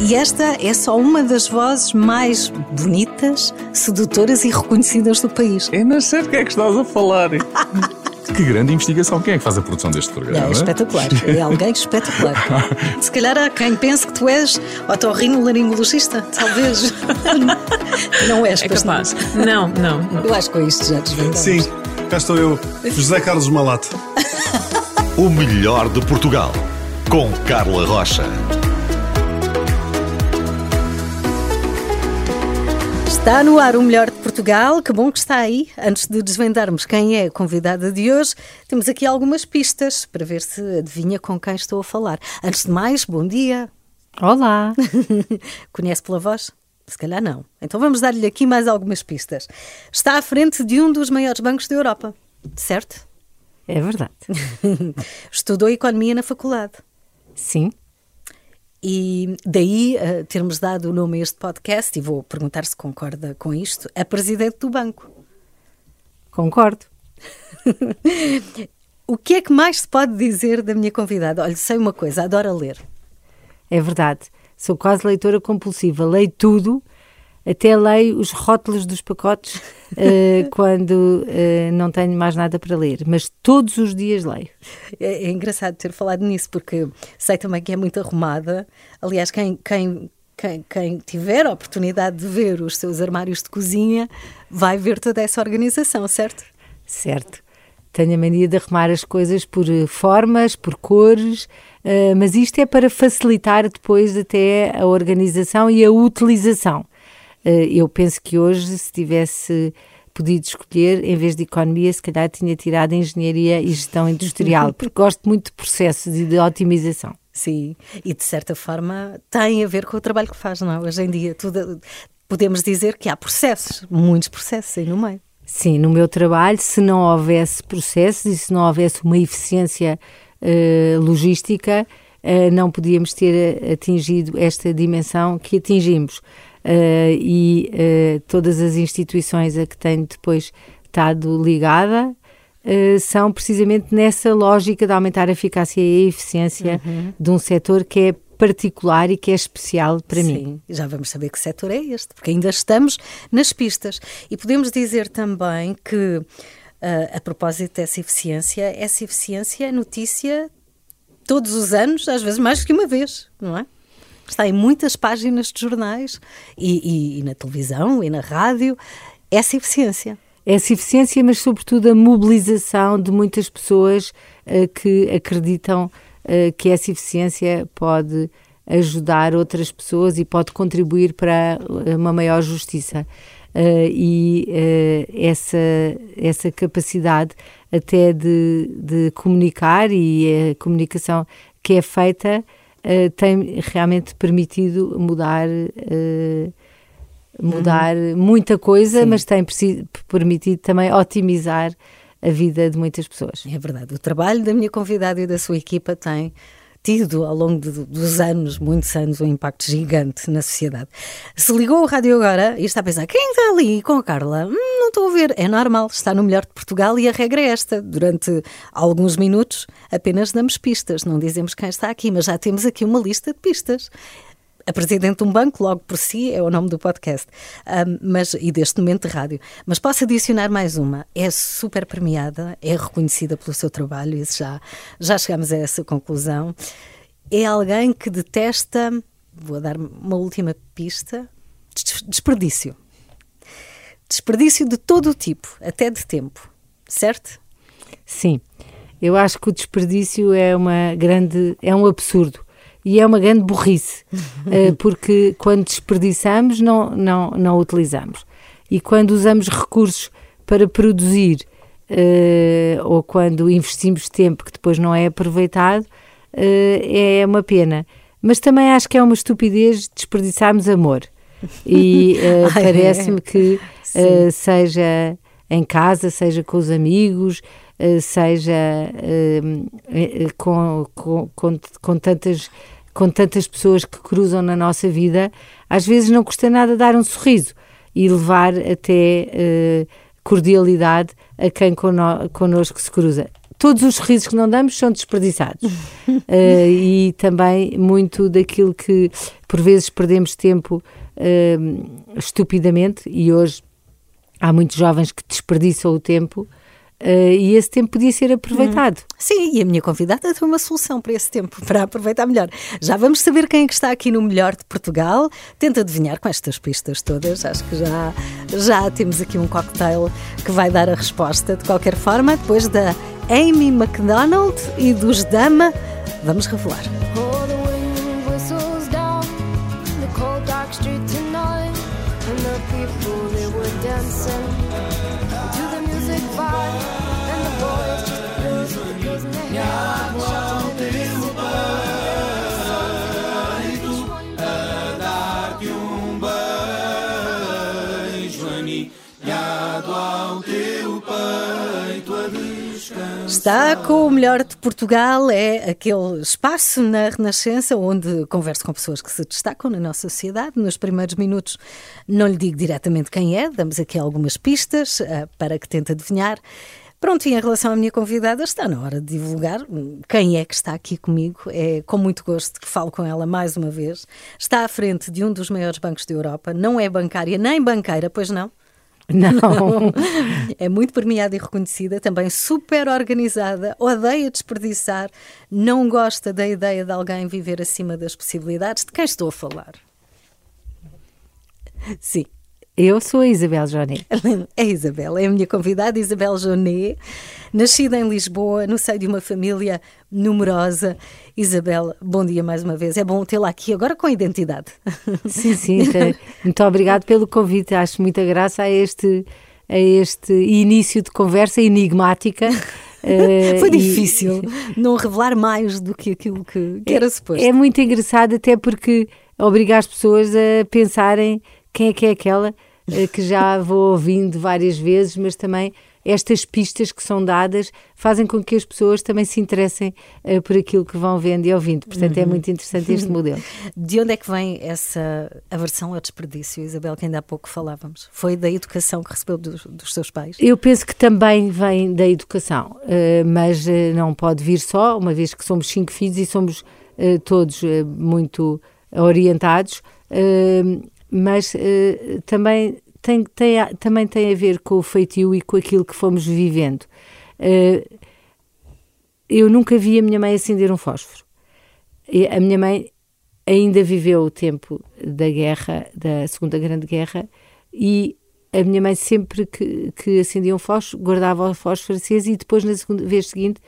E esta é só uma das vozes mais bonitas, sedutoras e reconhecidas do país. É na sério que é que estás a falar. Que grande investigação. Quem é que faz a produção deste programa? É, espetacular. É alguém espetacular. Se calhar há quem pense que tu és otorrinolaringologista, talvez. Não és, É não. capaz. Não, não. não. Eu acho que com isto já desvendamos. Sim, cá estou eu, José Carlos Malato. O melhor de Portugal. Com Carla Rocha. Está no ar o melhor de Portugal, que bom que está aí. Antes de desvendarmos quem é a convidada de hoje, temos aqui algumas pistas para ver se adivinha com quem estou a falar. Antes de mais, bom dia. Olá. Conhece pela voz? Se calhar não. Então vamos dar-lhe aqui mais algumas pistas. Está à frente de um dos maiores bancos da Europa, certo? É verdade. Estudou economia na faculdade. Sim. E daí eh, termos dado o nome a este podcast, e vou perguntar se concorda com isto, a presidente do banco. Concordo. O que é que mais se pode dizer da minha convidada? Olha, sei uma coisa, adora ler. É verdade. Sou quase leitora compulsiva. Leio tudo, até leio os rótulos dos pacotes eh, quando eh, não tenho mais nada para ler. Mas todos os dias leio. É, é engraçado ter falado nisso, porque sei também que é muito arrumada. Aliás, quem, quem, quem, quem tiver a oportunidade de ver os seus armários de cozinha vai ver toda essa organização, certo? Certo. Tenho a mania de arrumar as coisas por eh, formas, por cores, mas isto é para facilitar depois até a organização e a utilização. Eh, eu penso que hoje, se tivesse podido escolher, em vez de economia, se calhar tinha tirado engenharia e gestão industrial, porque gosto muito de processos e de otimização. Sim, e de certa forma tem a ver com o trabalho que faz, não é? Hoje em dia tudo, podemos dizer que há processos, muitos processos aí no meio. Sim, no meu trabalho, se não houvesse processos e se não houvesse uma eficiência eh, logística, eh, não podíamos ter atingido esta dimensão que atingimos. Eh, e eh, todas as instituições a que tenho depois estado ligada eh, são precisamente nessa lógica de aumentar a eficácia e a eficiência de um setor que é particular e que é especial para mim. Sim, já vamos saber que setor é este, porque ainda estamos nas pistas. E podemos dizer também que, ah, a propósito dessa eficiência, essa eficiência é notícia todos os anos, às vezes mais que uma vez, não é? Está em muitas páginas de jornais e, e- e na televisão e na rádio, essa eficiência. essa eficiência, mas sobretudo a mobilização de muitas pessoas eh, que acreditam eh, que essa eficiência pode ajudar outras pessoas e pode contribuir para eh, uma maior justiça. Eh, e essa, essa capacidade até de, de comunicar e a comunicação que é feita eh, tem realmente permitido mudar eh, mudar muita coisa, mas tem permitido também otimizar a vida de muitas pessoas. É verdade. O trabalho da minha convidada e da sua equipa tem tido ao longo de- dos anos, muitos anos, um impacto gigante na sociedade. Se ligou o rádio agora e está a pensar, quem está ali com a Carla? Hum, estou a ver. É normal, está no melhor de Portugal e a regra é esta. Durante alguns minutos apenas damos pistas, não dizemos quem está aqui, mas já temos aqui uma lista de pistas. A presidente de um banco, logo por si, é o nome do podcast, Ahm, mas, e deste momento de rádio. Mas posso adicionar mais uma. É super premiada, é reconhecida pelo seu trabalho, isso já, já chegamos a essa conclusão. É alguém que detesta, vou dar uma última pista, des- desperdício. Desperdício de todo o tipo, até de tempo, certo? Sim, eu acho que o desperdício é uma grande, é um absurdo e é uma grande burrice, eh, porque quando desperdiçamos não, não, não utilizamos e quando usamos recursos para produzir eh, ou quando investimos tempo que depois não é aproveitado eh, é uma pena. Mas também acho que é uma estupidez desperdiçarmos amor. E é. parece-me que eh, seja em casa, seja com os amigos, eh, seja eh, eh, com, com, com, com tantas com tantas pessoas que cruzam na nossa vida, às vezes não custa nada dar um sorriso e levar até eh, cordialidade a quem conno- connosco se cruza. Todos os sorrisos que não damos são desperdiçados. uh, e também muito daquilo que por vezes perdemos tempo uh, estupidamente, e hoje há muitos jovens que desperdiçam o tempo. Uh, e esse tempo podia ser aproveitado. Hum. Sim, e a minha convidada tem uma solução para esse tempo, para aproveitar melhor. Já vamos saber quem é que está aqui no Melhor de Portugal. Tenta adivinhar com estas pistas todas. Acho que já, já temos aqui um cocktail que vai dar a resposta. De qualquer forma, depois da Amy McDonald e dos Dama. Vamos revelar. Está com o melhor de Portugal, é aquele espaço na Renascença onde converso com pessoas que se destacam na nossa sociedade. Nos primeiros minutos não lhe digo diretamente quem é, damos aqui algumas pistas uh, para que tente adivinhar. Pronto, e em relação à minha convidada, está na hora de divulgar quem é que está aqui comigo. É com muito gosto que falo com ela mais uma vez. Está à frente de um dos maiores bancos da Europa, não é bancária nem banqueira, pois não? Não. é muito premiada e reconhecida, também super organizada, odeia desperdiçar, não gosta da ideia de alguém viver acima das possibilidades. De quem estou a falar? Sim. Eu sou a Isabel Jonet. É Isabel, é a minha convidada, Isabel Jonet, nascida em Lisboa, no seio de uma família numerosa. Isabel, bom dia mais uma vez. É bom tê-la aqui agora com identidade. Sim, sim. Muito obrigado pelo convite. Acho muita graça a este, a este início de conversa enigmática. Foi difícil e... não revelar mais do que aquilo que, que era suposto. É, é muito engraçado, até porque obriga as pessoas a pensarem quem é que é aquela eh, que já vou ouvindo várias vezes, mas também estas pistas que são dadas fazem com que as pessoas também se interessem uh, por aquilo que vão vendo e ouvindo. Portanto, é uhum. é muito interessante este modelo. De onde é que vem essa aversão ao desperdício, Isabel, que ainda há pouco falávamos? Foi da educação que recebeu dos, dos seus pais? Eu penso que também vem da educação, uh, mas uh, não pode vir só, uma vez que somos cinco filhos e somos todos muito orientados mas uh, também, tem, tem, também tem a ver com o feitio e com aquilo que fomos vivendo. Uh, eu nunca vi a minha mãe acender um fósforo. E a minha mãe ainda viveu o tempo da guerra, da Segunda Grande Guerra, e a minha mãe sempre que, que acendia um fósforo, guardava o fósforo aceso e depois, na segunda vez seguinte,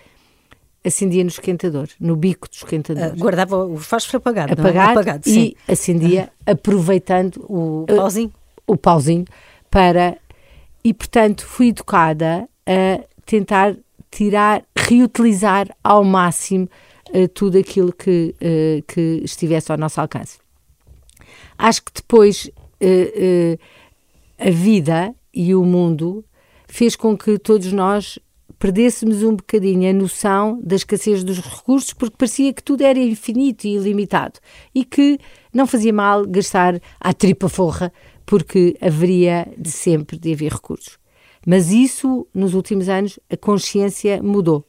acendia no esquentador, no bico do esquentador. Uh, guardava o fósforo apagado, apagado, é? apagado e sim. acendia aproveitando o pauzinho. Uh, o pauzinho para e portanto fui educada a tentar tirar, reutilizar ao máximo uh, tudo aquilo que, uh, que estivesse ao nosso alcance. Acho que depois uh, a vida e o mundo fez com que todos nós perdêssemos um bocadinho a noção da escassez dos recursos, porque parecia que tudo era infinito e ilimitado e que não fazia mal gastar à tripa forra, porque haveria de sempre de haver recursos. Mas isso, nos últimos anos, a consciência mudou.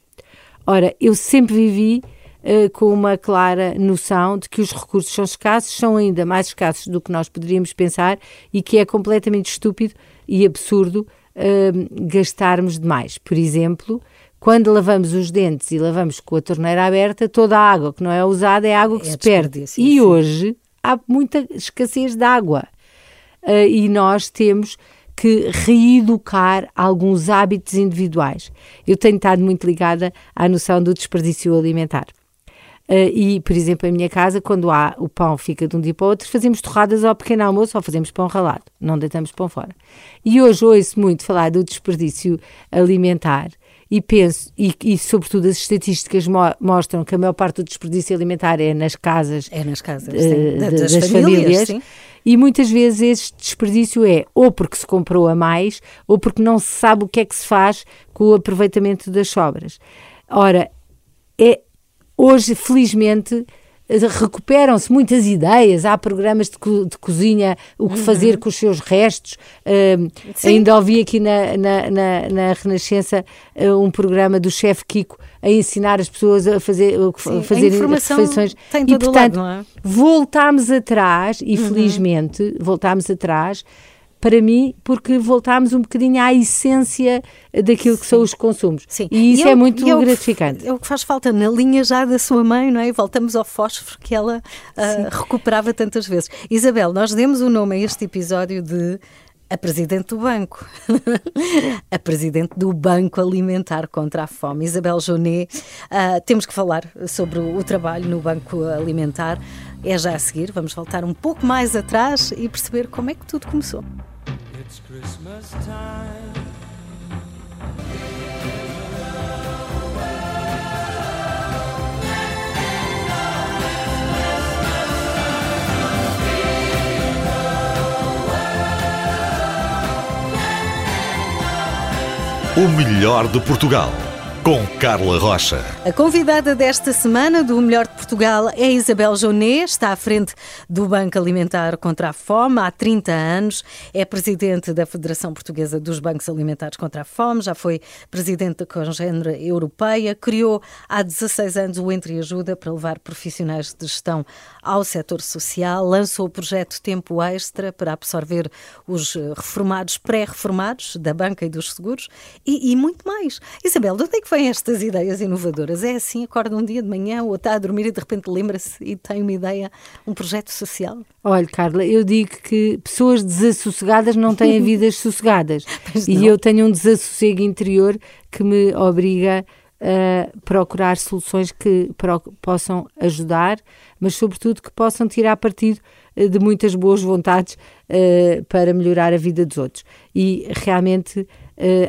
Ora, eu sempre vivi uh, com uma clara noção de que os recursos são escassos, são ainda mais escassos do que nós poderíamos pensar e que é completamente estúpido e absurdo uh, gastarmos demais. Por exemplo, quando lavamos os dentes e lavamos com a torneira aberta, toda a água que não é usada é água que é se perde. Sim, e sim. hoje há muita escassez de água. Uh, e nós temos que reeducar alguns hábitos individuais. Eu tenho estado muito ligada à noção do desperdício alimentar. Uh, e, por exemplo, em minha casa, quando há o pão fica de um dia para o outro, fazemos torradas ao pequeno almoço ou fazemos pão ralado, não deitamos pão fora. E hoje ouço muito falar do desperdício alimentar e penso, e, e sobretudo as estatísticas mo mostram que a maior parte do desperdício alimentar é nas casas, é nas casas uh, das, das, famílias, famílias e muitas vezes esse desperdício é ou porque se comprou a mais ou porque não se sabe o que é que se faz com o aproveitamento das sobras. Ora, é, Hoje, felizmente, recuperam-se muitas ideias, há programas de, co de cozinha, o que uhum. fazer com os seus restos. Uh, ainda ouvi aqui na, na, na, na Renascença uh, um programa do chefe Kiko a ensinar as pessoas a fazer, Sim, a fazer a refeições. Tem todo e, portanto, lado, é? voltámos atrás, e uhum. felizmente voltámos atrás para mim, porque voltámos um bocadinho à essência daquilo Sim. que são os consumos. Sim. E isso e é, é muito é gratificante. É o que faz falta na linha já da sua mãe, não é? Voltamos ao fósforo que ela uh, recuperava tantas vezes. Isabel, nós demos o nome a este episódio de a presidente do banco, a presidente do Banco Alimentar contra a Fome, Isabel Jonet. Uh, temos que falar sobre o trabalho no Banco Alimentar. É já a seguir, vamos voltar um pouco mais atrás e perceber como é que tudo começou. It's Christmas time. O melhor de Portugal com Carla Rocha. A convidada desta semana do Melhor de Portugal é Isabel Jonet, está à frente do Banco Alimentar contra a Fome há 30 anos, é presidente da Federação Portuguesa dos Bancos Alimentares contra a Fome, já foi presidente da Congênere Europeia, criou há 16 anos o Entre Ajuda para levar profissionais de gestão ao setor social, lançou o projeto Tempo Extra para absorver os reformados, pré-reformados da banca e dos seguros e, e muito mais. Isabel, de onde é que vêm estas ideias inovadoras? É assim, acorda um dia de manhã ou está a dormir e de repente lembra-se e tem uma ideia, um projeto social? Olha, Carla, eu digo que pessoas desassossegadas não têm vidas sossegadas. E eu tenho um desassossego interior que me obriga a procurar soluções que possam ajudar, mas sobretudo que possam tirar partido eh, de muitas boas vontades uh, para melhorar a vida dos outros. E realmente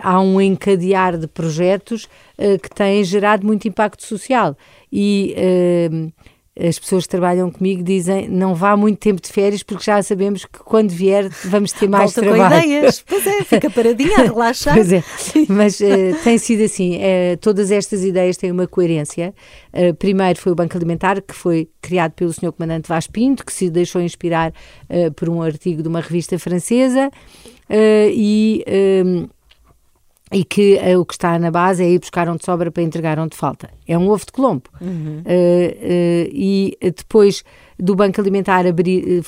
há um encadear de projetos uh, que têm gerado muito impacto social. E uh, as pessoas que trabalham comigo dizem não vá muito tempo de férias porque já sabemos que quando vier vamos ter mais Volta trabalho. Com ideias. Pois é, fica paradinha a relaxar. pois é, mas uh, tem sido assim, uh, todas estas ideias têm uma coerência. Uh, primeiro foi o Banco Alimentar, que foi criado pelo Sr. Comandante Vaz Pinto, que se deixou inspirar por um artigo de uma revista francesa e e que uh, o que está na base é ir buscar onde sobra para entregar onde falta. É um ovo de Colombo. Uhum. Uh, uh, e depois do Banco Alimentar abri,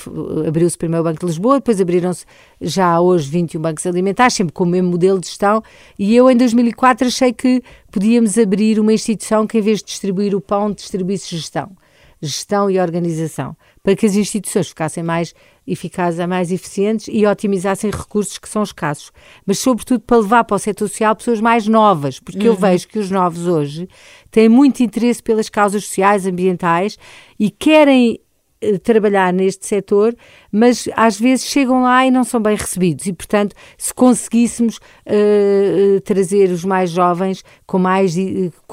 abriu-se primeiro o Banco de Lisboa, depois abriram-se já hoje 21 bancos alimentares, sempre com o mesmo modelo de gestão, e eu em 2004 achei que podíamos abrir uma instituição que em vez de distribuir o pão, distribuísse gestão. Gestão e organização, para que as instituições ficassem mais eficazes, mais eficientes e otimizassem recursos que são escassos. Mas, sobretudo, para levar para o setor social pessoas mais novas, porque uhum. eu vejo que os novos hoje têm muito interesse pelas causas sociais, ambientais e querem eh, trabalhar neste setor, mas às vezes chegam lá e não são bem recebidos. E, portanto, se conseguíssemos uh, trazer os mais jovens com mais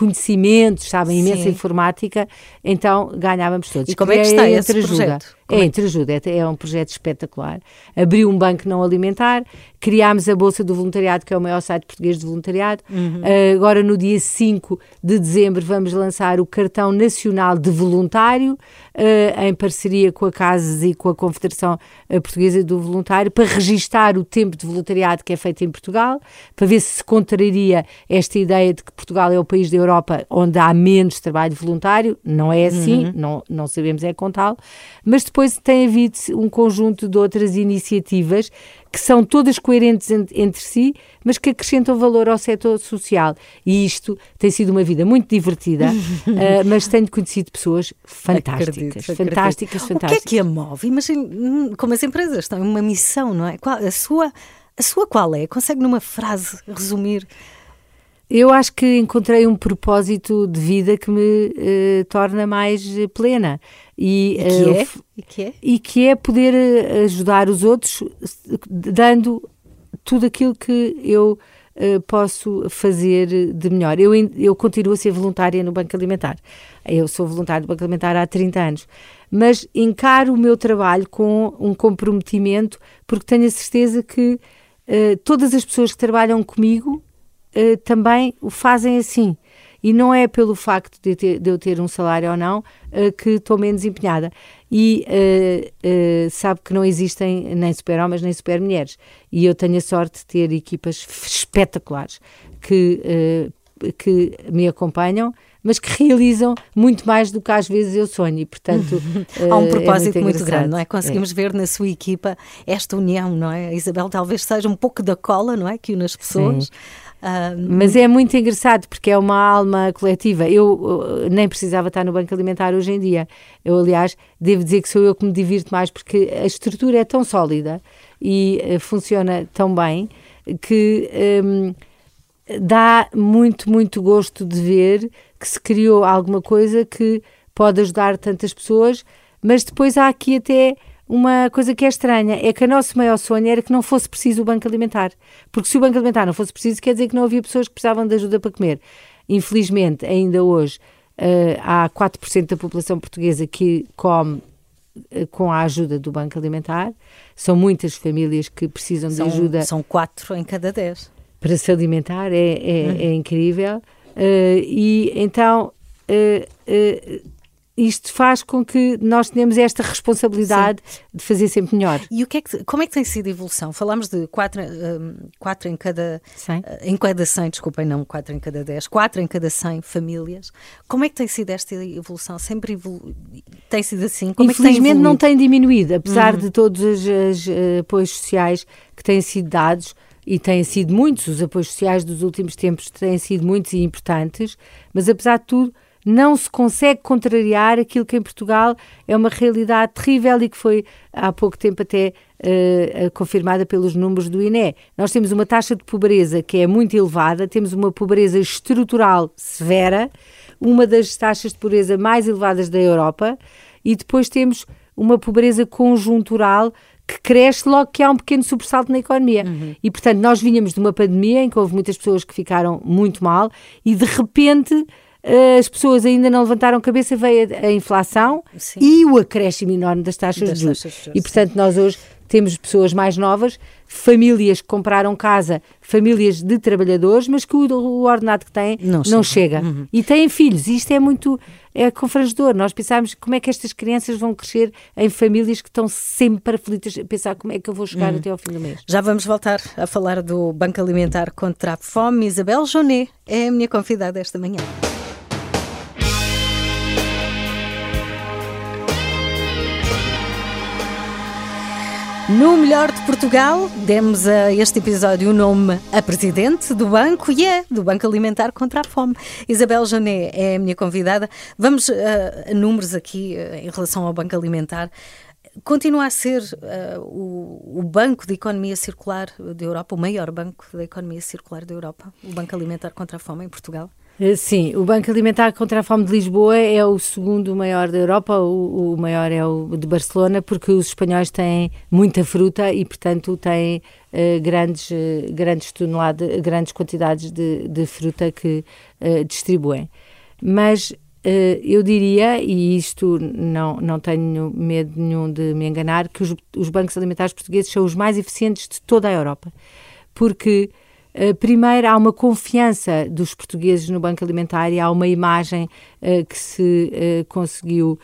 conhecimentos, sabem, imensa informática, então ganhávamos todos. E como é que está esse projeto? É, é entreajuda, é, é um projeto espetacular. Abriu um banco não alimentar, criámos a Bolsa do Voluntariado, que é o maior site português de voluntariado. Uhum. Uh, agora, no dia 5 de dezembro, vamos lançar o Cartão Nacional de Voluntário, uh, em parceria com a CASES e com a Confederação uh, Portuguesa do Voluntário, para registar o tempo de voluntariado que é feito em Portugal, para ver se se contraria esta ideia de que Portugal é o país da Europa onde há menos trabalho voluntário. Não é assim, uhum. não, não sabemos é contá-lo. Mas depois tem havido um conjunto de outras iniciativas que são todas coerentes entre si, mas que acrescentam valor ao setor social. E isto tem sido uma vida muito divertida, uh, mas tenho conhecido pessoas fantásticas, acredito, fantásticas, acredito. fantásticas. O que é que a move? Imagina, hum, como as empresas estão em uma missão, não é? Qual, a, sua, a sua qual é? Consegue numa frase resumir? Eu acho que encontrei um propósito de vida que me uh, torna mais plena. E, e, que uh, é? e, que é? e que é poder eh, ajudar os outros dando tudo aquilo que eu uh, posso fazer de melhor. Eu, eu continuo a ser voluntária no Banco Alimentar. Eu sou voluntária do Banco Alimentar há 30 anos. Mas encaro o meu trabalho com um comprometimento porque tenho a certeza que todas as pessoas que trabalham comigo uh, também o fazem assim. E não é pelo facto de, ter, de eu ter um salário ou não uh, que estou menos empenhada. E uh, sabe que não existem nem super-homens nem super-mulheres. E eu tenho a sorte de ter equipas espetaculares que, que me acompanham mas que realizam muito mais do que às vezes eu sonho e, portanto. Há um propósito é muito, muito grande, não é? Conseguimos é. ver na sua equipa esta união, não é? A Isabel talvez seja um pouco da cola, não é? Que une as pessoas. Sim. Uh, Mas é muito engraçado porque é uma alma coletiva. Eu nem precisava estar no Banco Alimentar hoje em dia. Eu, aliás, devo dizer que sou eu que me divirto mais porque a estrutura é tão sólida e uh, funciona tão bem que um, dá muito, muito gosto de ver que se criou alguma coisa que pode ajudar tantas pessoas, mas depois há aqui até uma coisa que é estranha, é que o nosso maior sonho era que não fosse preciso o banco alimentar. Porque se o banco alimentar não fosse preciso, quer dizer que não havia pessoas que precisavam de ajuda para comer. Infelizmente, ainda hoje, uh, há 4% da população portuguesa que come uh, com a ajuda do banco alimentar. São muitas famílias que precisam são, de ajuda. São 4 em cada 10. Para se alimentar, é, é, hum. é incrível. Uh, e então uh, uh, isto faz com que nós tenhamos esta responsabilidade Sim. de fazer sempre melhor. E o que é que, como é que tem sido a evolução? Falámos de 4 quatro em cada 100, em cada 100, desculpem, não 4 em cada 10, 4 em cada 100 famílias. Como é que tem sido esta evolução? Sempre evolu... tem sido assim? Como Infelizmente é tem não tem diminuído, apesar uhum. de todos os, os apoios sociais que têm sido dados e têm sido muitos, os apoios sociais dos últimos tempos têm sido muitos e importantes, mas apesar de tudo, não se consegue contrariar aquilo que em Portugal é uma realidade terrível e que foi há pouco tempo até uh, confirmada pelos números do INE. Nós temos uma taxa de pobreza que é muito elevada, temos uma pobreza estrutural severa, uma das taxas de pobreza mais elevadas da Europa, e depois temos uma pobreza conjuntural que cresce logo que há um pequeno sobressalto na economia. Uhum. E, portanto, nós vinhamos de uma pandemia em que houve muitas pessoas que ficaram muito mal e, de repente, eh, as pessoas ainda não levantaram cabeça, veio a, a inflação Sim. e o acréscimo enorme das taxas das de juros. E, portanto, nós hoje temos pessoas mais novas, famílias que compraram casa, famílias de trabalhadores, mas que o, o ordenado que têm não, não chega. chega. Uhum. E têm filhos. E isto é muito é confrangedor. Nós pensamos como é que estas crianças vão crescer em famílias que estão sempre aflitas a pensar como é que eu vou chegar uhum. até ao fim do mês. Já vamos voltar a falar do Banco Alimentar contra a Fome. Isabel Jonet é a minha convidada esta manhã. No Melhor de Portugal, demos a este episódio o nome a presidente do banco e é do Banco Alimentar contra a Fome. Isabel Jané é a minha convidada. Vamos uh, a números aqui uh, em relação ao Banco Alimentar. Continua a ser uh, o, o, Banco de Economia Circular da Europa, o maior banco da economia circular da Europa, o Banco Alimentar contra a Fome em Portugal? Eh, sim, o Banco Alimentar contra a Fome de Lisboa é o segundo maior da Europa, o, o, maior é o de Barcelona, porque os espanhóis têm muita fruta e, portanto, têm uh, grandes, uh, grandes toneladas, grandes quantidades de, de fruta que uh, distribuem. Mas eu diria, e isto não, não tenho medo nenhum de me enganar, que os, os bancos alimentares portugueses são os mais eficientes de toda a Europa, porque primeiro, há uma confiança dos portugueses no Banco Alimentar e há uma imagem uh, que se uh, conseguiu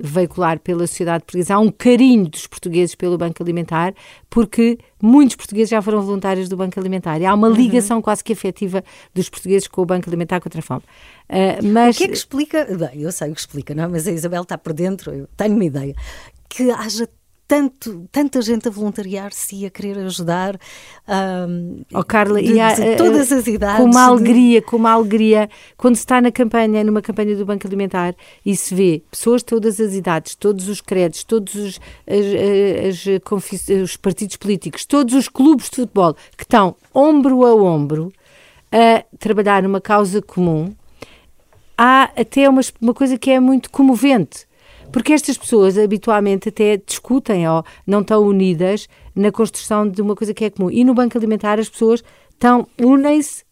veicular pela sociedade portuguesa. Há um carinho dos portugueses pelo Banco Alimentar, porque muitos portugueses já foram voluntários do Banco Alimentar. E há uma uhum. ligação uhum. quase que afetiva dos portugueses com o Banco Alimentar contra a fome. mas... O que é que explica? Bem, eu sei o que explica, não? É? mas a Isabel está por dentro, eu tenho uma ideia que haja tanto, tanta gente a voluntariar-se e a querer ajudar. Um, oh, Carla, de, e há, de eh, todas as idades. Com uma alegria, com uma alegria, quando se está na campanha, numa campanha do Banco Alimentar e se vê pessoas de todas as idades, todos os credos, todos os, as, as, os partidos políticos, todos os clubes de futebol que estão ombro a ombro a trabalhar numa causa comum, há até uma, uma coisa que é muito comovente porque estas pessoas habitualmente até discutem ou não estão unidas na construção de uma coisa que é comum. E no Banco Alimentar as pessoas estão, unem-se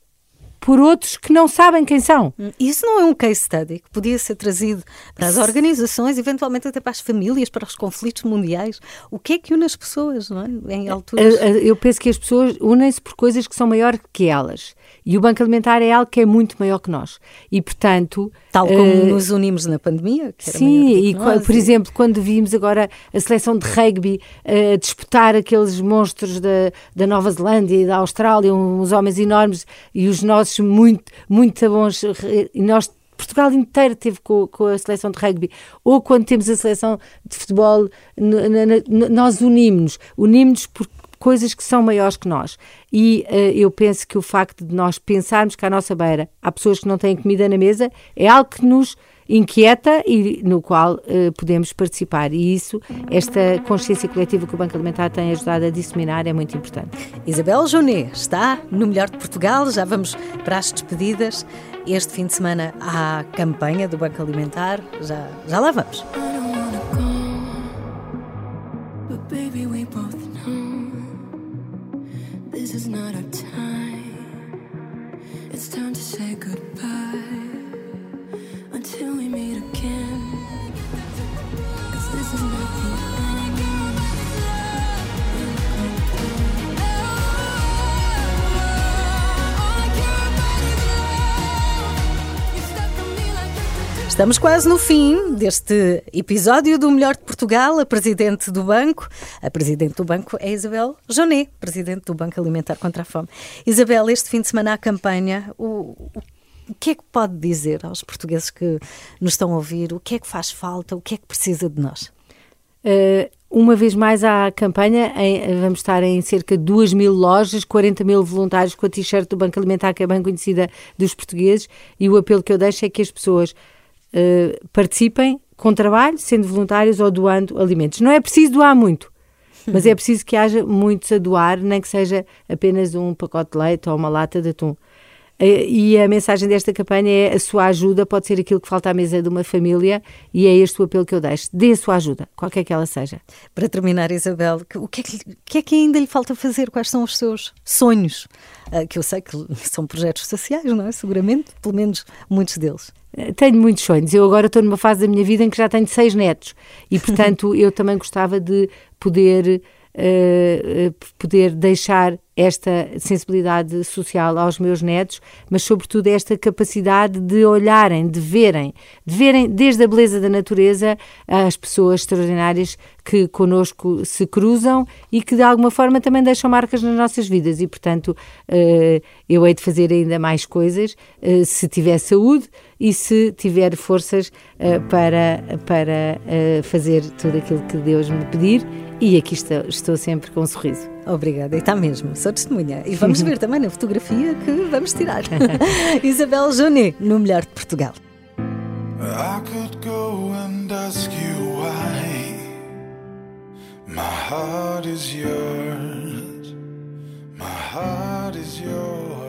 por outros que não sabem quem são. Isso não é um case study que podia ser trazido para as organizações, eventualmente até para as famílias, para os conflitos mundiais. O que é que une as pessoas, não é? Em alturas. Eu penso que as pessoas unem-se por coisas que são maiores que elas. E o Banco Alimentar é algo que é muito maior que nós. E, portanto. Tal como uh, nos unimos na pandemia. sim, e nós, por e... exemplo, quando vimos agora a seleção de rugby uh, disputar aqueles monstros da, da Nova Zelândia e da Austrália, uns homens enormes e os nossos muito, muito bons. E nós Portugal inteiro teve com, com, a seleção de rugby, ou quando temos a seleção de futebol, nós unimos-nos, unimos-nos por coisas que são maiores que nós. E uh, eu penso que o facto de nós pensarmos que à nossa beira há pessoas que não têm comida na mesa é algo que nos inquieta e no qual uh, podemos participar. E isso, esta consciência coletiva que o Banco Alimentar tem ajudado a disseminar é muito importante. Isabel Jonet está no Melhor de Portugal, já vamos para as despedidas. Este fim de semana há campanha do Banco Alimentar, já, já lá vamos. This is not our time. It's time to say goodbye Estamos quase no fim deste episódio do Melhor de Portugal. A presidente do banco, a presidente do banco é Isabel Jonet, presidente do Banco Alimentar contra a Fome. Isabel, este fim de semana a campanha, o, o que é que pode dizer aos portugueses que nos estão a ouvir? O que é que faz falta? O que é que precisa de nós? Uh, uma vez mais à campanha, em, vamos estar em cerca de 2 mil lojas, 40 mil voluntários com a t-shirt do Banco Alimentar, que é bem conhecida dos portugueses, e o apelo que eu deixo é que as pessoas eh, participem com trabalho, sendo voluntários ou doando alimentos. Não é preciso doar muito, mas é preciso que haja muitos a doar, nem que seja apenas um pacote de leite ou uma lata de atum. Eh, e a mensagem desta campanha é a sua ajuda pode ser aquilo que falta à mesa de uma família e é este o apelo que eu deixo. Dê a sua ajuda, qualquer que ela seja. Para terminar, Isabel, o que é que, que, é que ainda lhe falta fazer? Quais são os seus sonhos? Uh, que eu sei que são projetos sociais, não é? Seguramente, pelo menos muitos deles. Eh, tenho muitos sonhos. Eu agora estou numa fase da minha vida em que já tenho seis netos e, portanto, eu também gostava de poder, uh, poder deixar esta sensibilidade social aos meus netos, mas sobretudo esta capacidade de olharem, de verem, de verem desde a beleza da natureza as pessoas extraordinárias que conosco se cruzam e que de alguma forma também deixam marcas nas nossas vidas e portanto eh, eu hei de fazer ainda mais coisas eh, se tiver saúde e se tiver forças eh, para, para fazer tudo aquilo que Deus me pedir e aqui estou, estou sempre com um sorriso. Obrigada, e está mesmo, sou testemunha. E vamos ver também na fotografia que vamos tirar. Isabel Jonet, no Melhor de Portugal. I could go and ask you My heart is yours. My heart is yours.